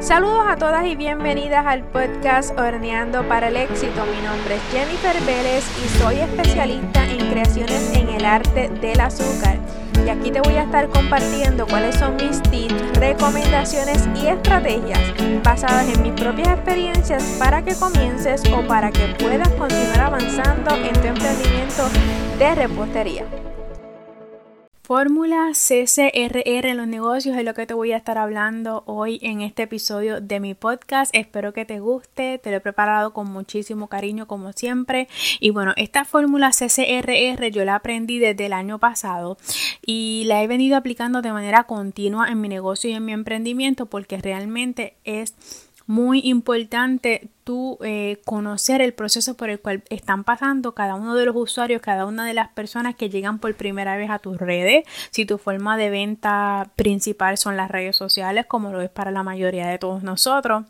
Saludos a todas y bienvenidas al podcast Horneando para el Éxito. Mi nombre es Jennifer Vélez y soy especialista en creaciones en el arte del azúcar. Y aquí te voy a estar compartiendo cuáles son mis tips, recomendaciones y estrategias basadas en mis propias experiencias para que comiences o para que puedas continuar avanzando en tu emprendimiento de repostería. Fórmula CCRR en los negocios es lo que te voy a estar hablando hoy en este episodio de mi podcast. Espero que te guste, te lo he preparado con muchísimo cariño como siempre. Y bueno, esta fórmula CCRR yo la aprendí desde el año pasado y la he venido aplicando de manera continua en mi negocio y en mi emprendimiento porque realmente es muy importante tú eh, conocer el proceso por el cual están pasando cada uno de los usuarios, cada una de las personas que llegan por primera vez a tus redes. Si tu forma de venta principal son las redes sociales, como lo es para la mayoría de todos nosotros.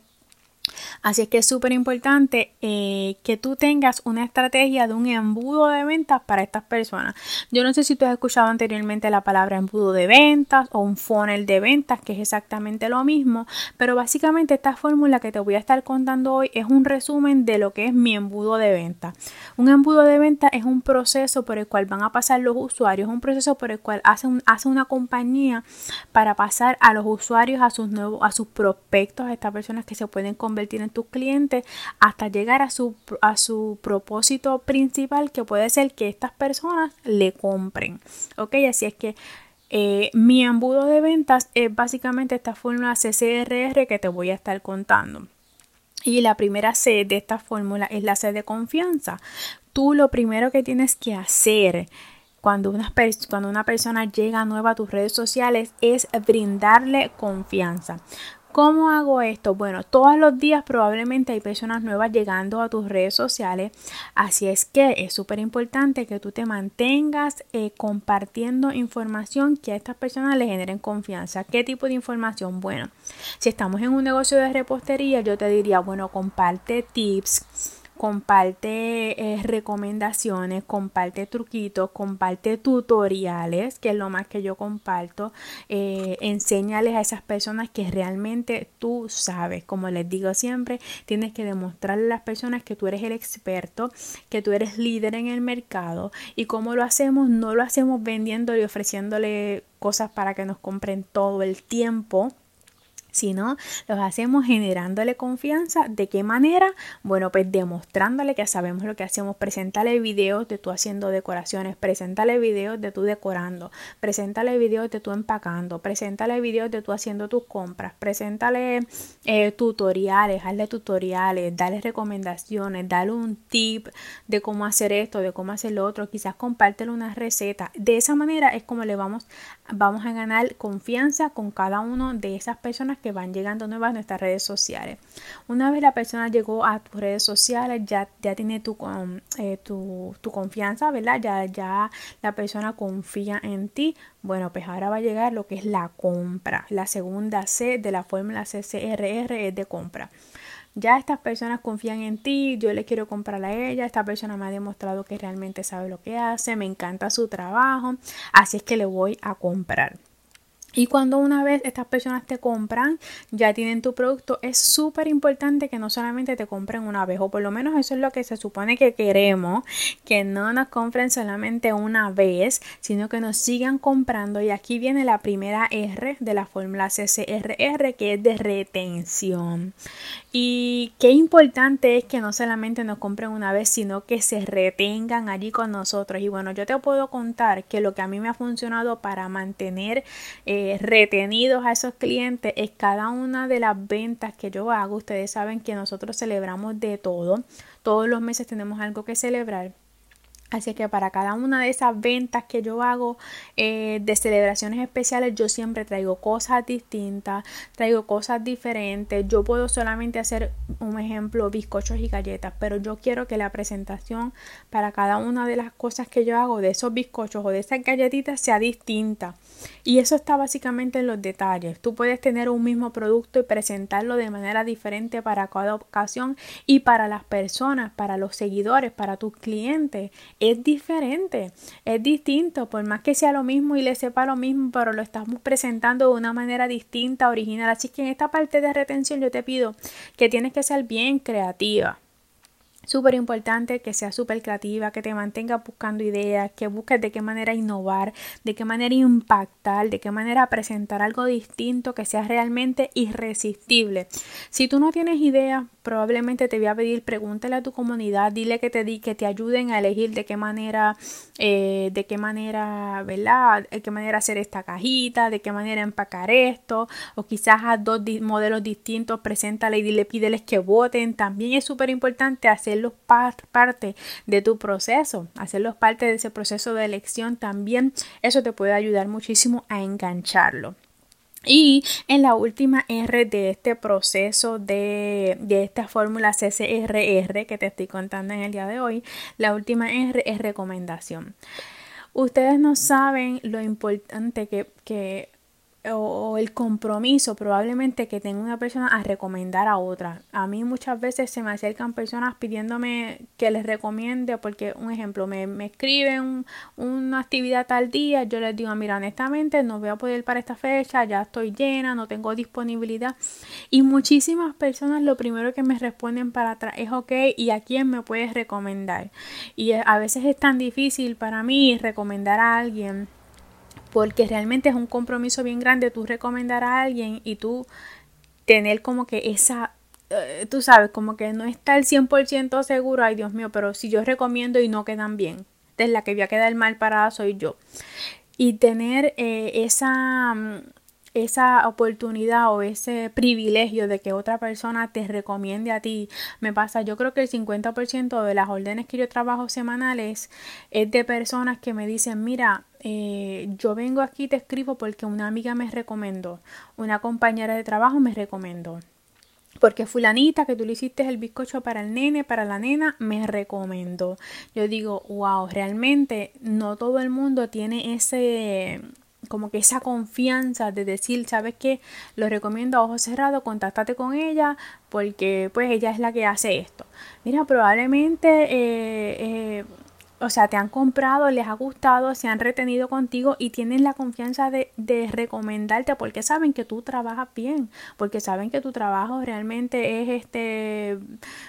Así es que es súper importante eh, que tú tengas una estrategia de un embudo de ventas para estas personas. Yo no sé si tú has escuchado anteriormente la palabra embudo de ventas o un funnel de ventas, que es exactamente lo mismo, pero básicamente esta fórmula que te voy a estar contando hoy es un resumen de lo que es mi embudo de ventas. Un embudo de ventas es un proceso por el cual van a pasar los usuarios, un proceso por el cual hace, hace una compañía para pasar a los usuarios, a sus nuevos, a sus prospectos, a estas personas que se pueden convertir tus clientes hasta llegar a su, a su propósito principal que puede ser que estas personas le compren. Ok, así es que eh, mi embudo de ventas es básicamente esta fórmula CCRR que te voy a estar contando. Y la primera C de esta fórmula es la C de confianza. Tú lo primero que tienes que hacer cuando una, cuando una persona llega nueva a tus redes sociales es brindarle confianza. ¿Cómo hago esto? Bueno, todos los días probablemente hay personas nuevas llegando a tus redes sociales, así es que es súper importante que tú te mantengas eh, compartiendo información que a estas personas les generen confianza. ¿Qué tipo de información? Bueno, si estamos en un negocio de repostería, yo te diría, bueno, comparte tips comparte eh, recomendaciones, comparte truquitos, comparte tutoriales, que es lo más que yo comparto. Eh, enséñales a esas personas que realmente tú sabes. Como les digo siempre, tienes que demostrarle a las personas que tú eres el experto, que tú eres líder en el mercado. Y cómo lo hacemos, no lo hacemos vendiéndole y ofreciéndole cosas para que nos compren todo el tiempo sino los hacemos generándole confianza. ¿De qué manera? Bueno, pues demostrándole que sabemos lo que hacemos. Preséntale videos de tú haciendo decoraciones, preséntale videos de tú decorando, preséntale videos de tú empacando, preséntale videos de tú haciendo tus compras, preséntale eh, tutoriales, hazle tutoriales, dale recomendaciones, dale un tip de cómo hacer esto, de cómo hacer lo otro, quizás compártelo una receta. De esa manera es como le vamos, vamos a ganar confianza con cada uno de esas personas que van llegando nuevas a nuestras redes sociales. Una vez la persona llegó a tus redes sociales, ya, ya tiene tu, eh, tu, tu, confianza, ¿verdad? Ya, ya la persona confía en ti. Bueno, pues ahora va a llegar lo que es la compra. La segunda C de la fórmula CCRR es de compra ya estas personas confían en ti, yo le quiero comprar a ella, esta persona me ha demostrado que realmente sabe lo que hace, me encanta su trabajo, así es que le voy a comprar. Y cuando una vez estas personas te compran, ya tienen tu producto, es súper importante que no solamente te compren una vez, o por lo menos eso es lo que se supone que queremos, que no nos compren solamente una vez, sino que nos sigan comprando. Y aquí viene la primera R de la fórmula CCRR, que es de retención. Y qué importante es que no solamente nos compren una vez, sino que se retengan allí con nosotros. Y bueno, yo te puedo contar que lo que a mí me ha funcionado para mantener... Eh, retenidos a esos clientes es cada una de las ventas que yo hago. Ustedes saben que nosotros celebramos de todo. Todos los meses tenemos algo que celebrar. Así que para cada una de esas ventas que yo hago eh, de celebraciones especiales, yo siempre traigo cosas distintas, traigo cosas diferentes. Yo puedo solamente hacer un ejemplo, bizcochos y galletas, pero yo quiero que la presentación para cada una de las cosas que yo hago de esos bizcochos o de esas galletitas sea distinta. Y eso está básicamente en los detalles. Tú puedes tener un mismo producto y presentarlo de manera diferente para cada ocasión y para las personas, para los seguidores, para tus clientes es diferente, es distinto, por más que sea lo mismo y le sepa lo mismo, pero lo estamos presentando de una manera distinta, original. Así que en esta parte de retención yo te pido que tienes que ser bien creativa súper importante que seas súper creativa, que te mantengas buscando ideas, que busques de qué manera innovar, de qué manera impactar, de qué manera presentar algo distinto que sea realmente irresistible. Si tú no tienes ideas, probablemente te voy a pedir, pregúntale a tu comunidad, dile que te di, que te ayuden a elegir de qué manera, eh, de qué manera, ¿verdad? De qué manera hacer esta cajita, de qué manera empacar esto, o quizás a dos modelos distintos, preséntale y dile, pídeles que voten. También es súper importante hacerlos parte de tu proceso, hacerlos parte de ese proceso de elección también. Eso te puede ayudar muchísimo a engancharlo. Y en la última R de este proceso de, de, esta fórmula CCRR que te estoy contando en el día de hoy, la última R es recomendación. Ustedes no saben lo importante que, que o, el compromiso probablemente que tenga una persona a recomendar a otra. A mí muchas veces se me acercan personas pidiéndome que les recomiende porque un ejemplo me, me escriben una actividad tal día, yo les digo mira honestamente no voy a poder para esta fecha, ya estoy llena, no tengo disponibilidad y muchísimas personas lo primero que me responden para atrás es ok y a quién me puedes recomendar y a veces es tan difícil para mí recomendar a alguien porque realmente es un compromiso bien grande tú recomendar a alguien y tú tener como que esa, eh, tú sabes, como que no está al 100% seguro, ay Dios mío, pero si yo recomiendo y no quedan bien, entonces la que voy a quedar mal parada soy yo. Y tener eh, esa, mm, esa oportunidad o ese privilegio de que otra persona te recomiende a ti me pasa yo creo que el 50% de las órdenes que yo trabajo semanales es de personas que me dicen mira eh, yo vengo aquí te escribo porque una amiga me recomendó una compañera de trabajo me recomendó porque fulanita que tú le hiciste el bizcocho para el nene, para la nena, me recomendó. Yo digo, wow, realmente no todo el mundo tiene ese, como que esa confianza de decir, ¿sabes qué? Lo recomiendo a ojos cerrados, contáctate con ella porque pues ella es la que hace esto. Mira, probablemente eh, eh, o sea, te han comprado, les ha gustado, se han retenido contigo y tienen la confianza de, de, recomendarte porque saben que tú trabajas bien, porque saben que tu trabajo realmente es este,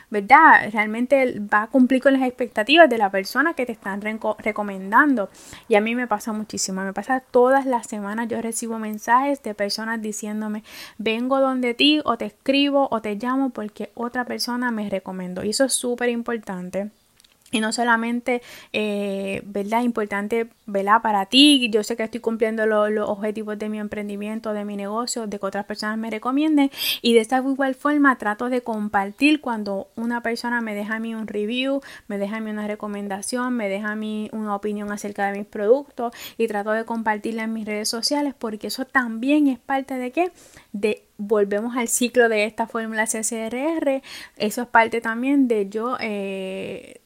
¿verdad? Realmente va a cumplir con las expectativas de la persona que te están recomendando. Y a mí me pasa muchísimo, me pasa todas las semanas, yo recibo mensajes de personas diciéndome, vengo donde ti o te escribo o te llamo porque otra persona me recomendó. Y eso es súper importante y no solamente, eh, ¿verdad? Importante, ¿verdad? Para ti, yo sé que estoy cumpliendo los objetivos de mi emprendimiento, de mi negocio, de que otras personas me recomienden. Y de esta igual forma trato de compartir cuando una persona me deja a mí un review, me deja a mí una recomendación, me deja a mí una opinión acerca de mis productos y trato de compartirla en mis redes sociales porque eso también es parte de qué? De volvemos al ciclo de esta fórmula CCRR, eso es parte también de yo... Eh,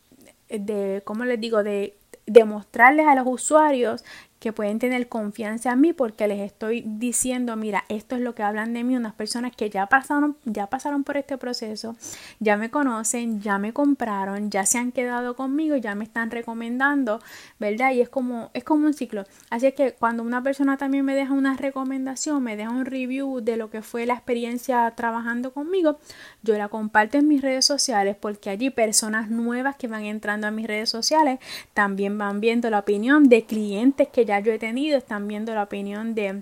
de, ¿cómo les digo?, de demostrarles a los usuarios que pueden tener confianza en mí porque les estoy diciendo, mira, esto es lo que hablan de mí, unas personas que ya pasaron, ya pasaron por este proceso, ya me conocen, ya me compraron, ya se han quedado conmigo, ya me están recomendando, ¿verdad? Y es como, es como un ciclo. Así es que cuando una persona también me deja una recomendación, me deja un review de lo que fue la experiencia trabajando conmigo, yo la comparto en mis redes sociales porque allí personas nuevas que van entrando a mis redes sociales también van viendo la opinión de clientes que ya yo he tenido, están viendo la opinión de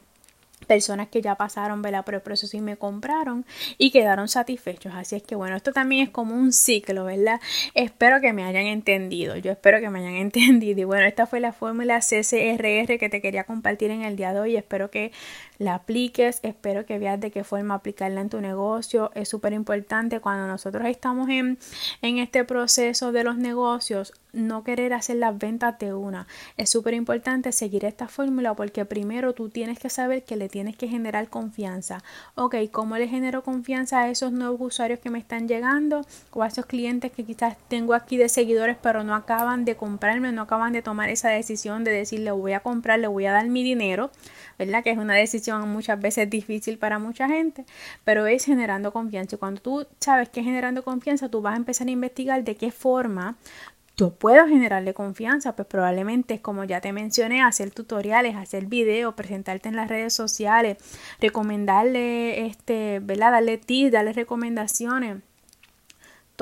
personas que ya pasaron ¿verdad? por el proceso y me compraron y quedaron satisfechos. Así es que bueno, esto también es como un ciclo, ¿verdad? Espero que me hayan entendido, yo espero que me hayan entendido. Y bueno, esta fue la fórmula CCRR que te quería compartir en el día de hoy. Espero que la apliques, espero que veas de qué forma aplicarla en tu negocio. Es súper importante cuando nosotros estamos en, en este proceso de los negocios, no querer hacer las ventas de una. Es súper importante seguir esta fórmula porque primero tú tienes que saber que le tienes que generar confianza. Ok, ¿cómo le genero confianza a esos nuevos usuarios que me están llegando o a esos clientes que quizás tengo aquí de seguidores pero no acaban de comprarme, no acaban de tomar esa decisión de decir le voy a comprar, le voy a dar mi dinero, ¿verdad? Que es una decisión muchas veces difícil para mucha gente, pero es generando confianza. Y cuando tú sabes que es generando confianza, tú vas a empezar a investigar de qué forma yo puedo generarle confianza, pues probablemente, como ya te mencioné, hacer tutoriales, hacer videos, presentarte en las redes sociales, recomendarle, este, ¿verdad? Darle tips, darle recomendaciones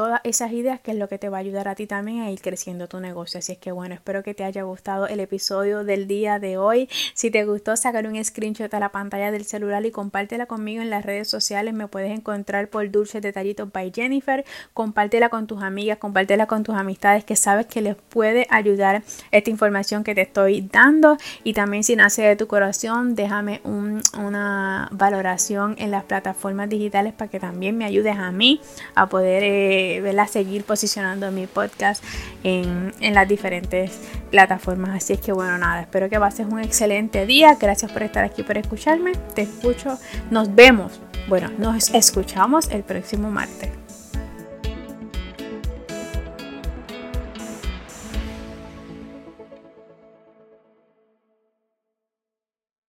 todas esas ideas que es lo que te va a ayudar a ti también a ir creciendo tu negocio. Así es que bueno, espero que te haya gustado el episodio del día de hoy. Si te gustó, sacar un screenshot a la pantalla del celular y compártela conmigo en las redes sociales. Me puedes encontrar por Dulces Detallitos by Jennifer. Compártela con tus amigas, compártela con tus amistades que sabes que les puede ayudar esta información que te estoy dando. Y también si nace de tu corazón, déjame una valoración en las plataformas digitales para que también me ayudes a mí a poder... Eh, seguir posicionando mi podcast en, en las diferentes plataformas. Así es que bueno, nada, espero que pases un excelente día. Gracias por estar aquí, por escucharme. Te escucho. Nos vemos. Bueno, nos escuchamos el próximo martes.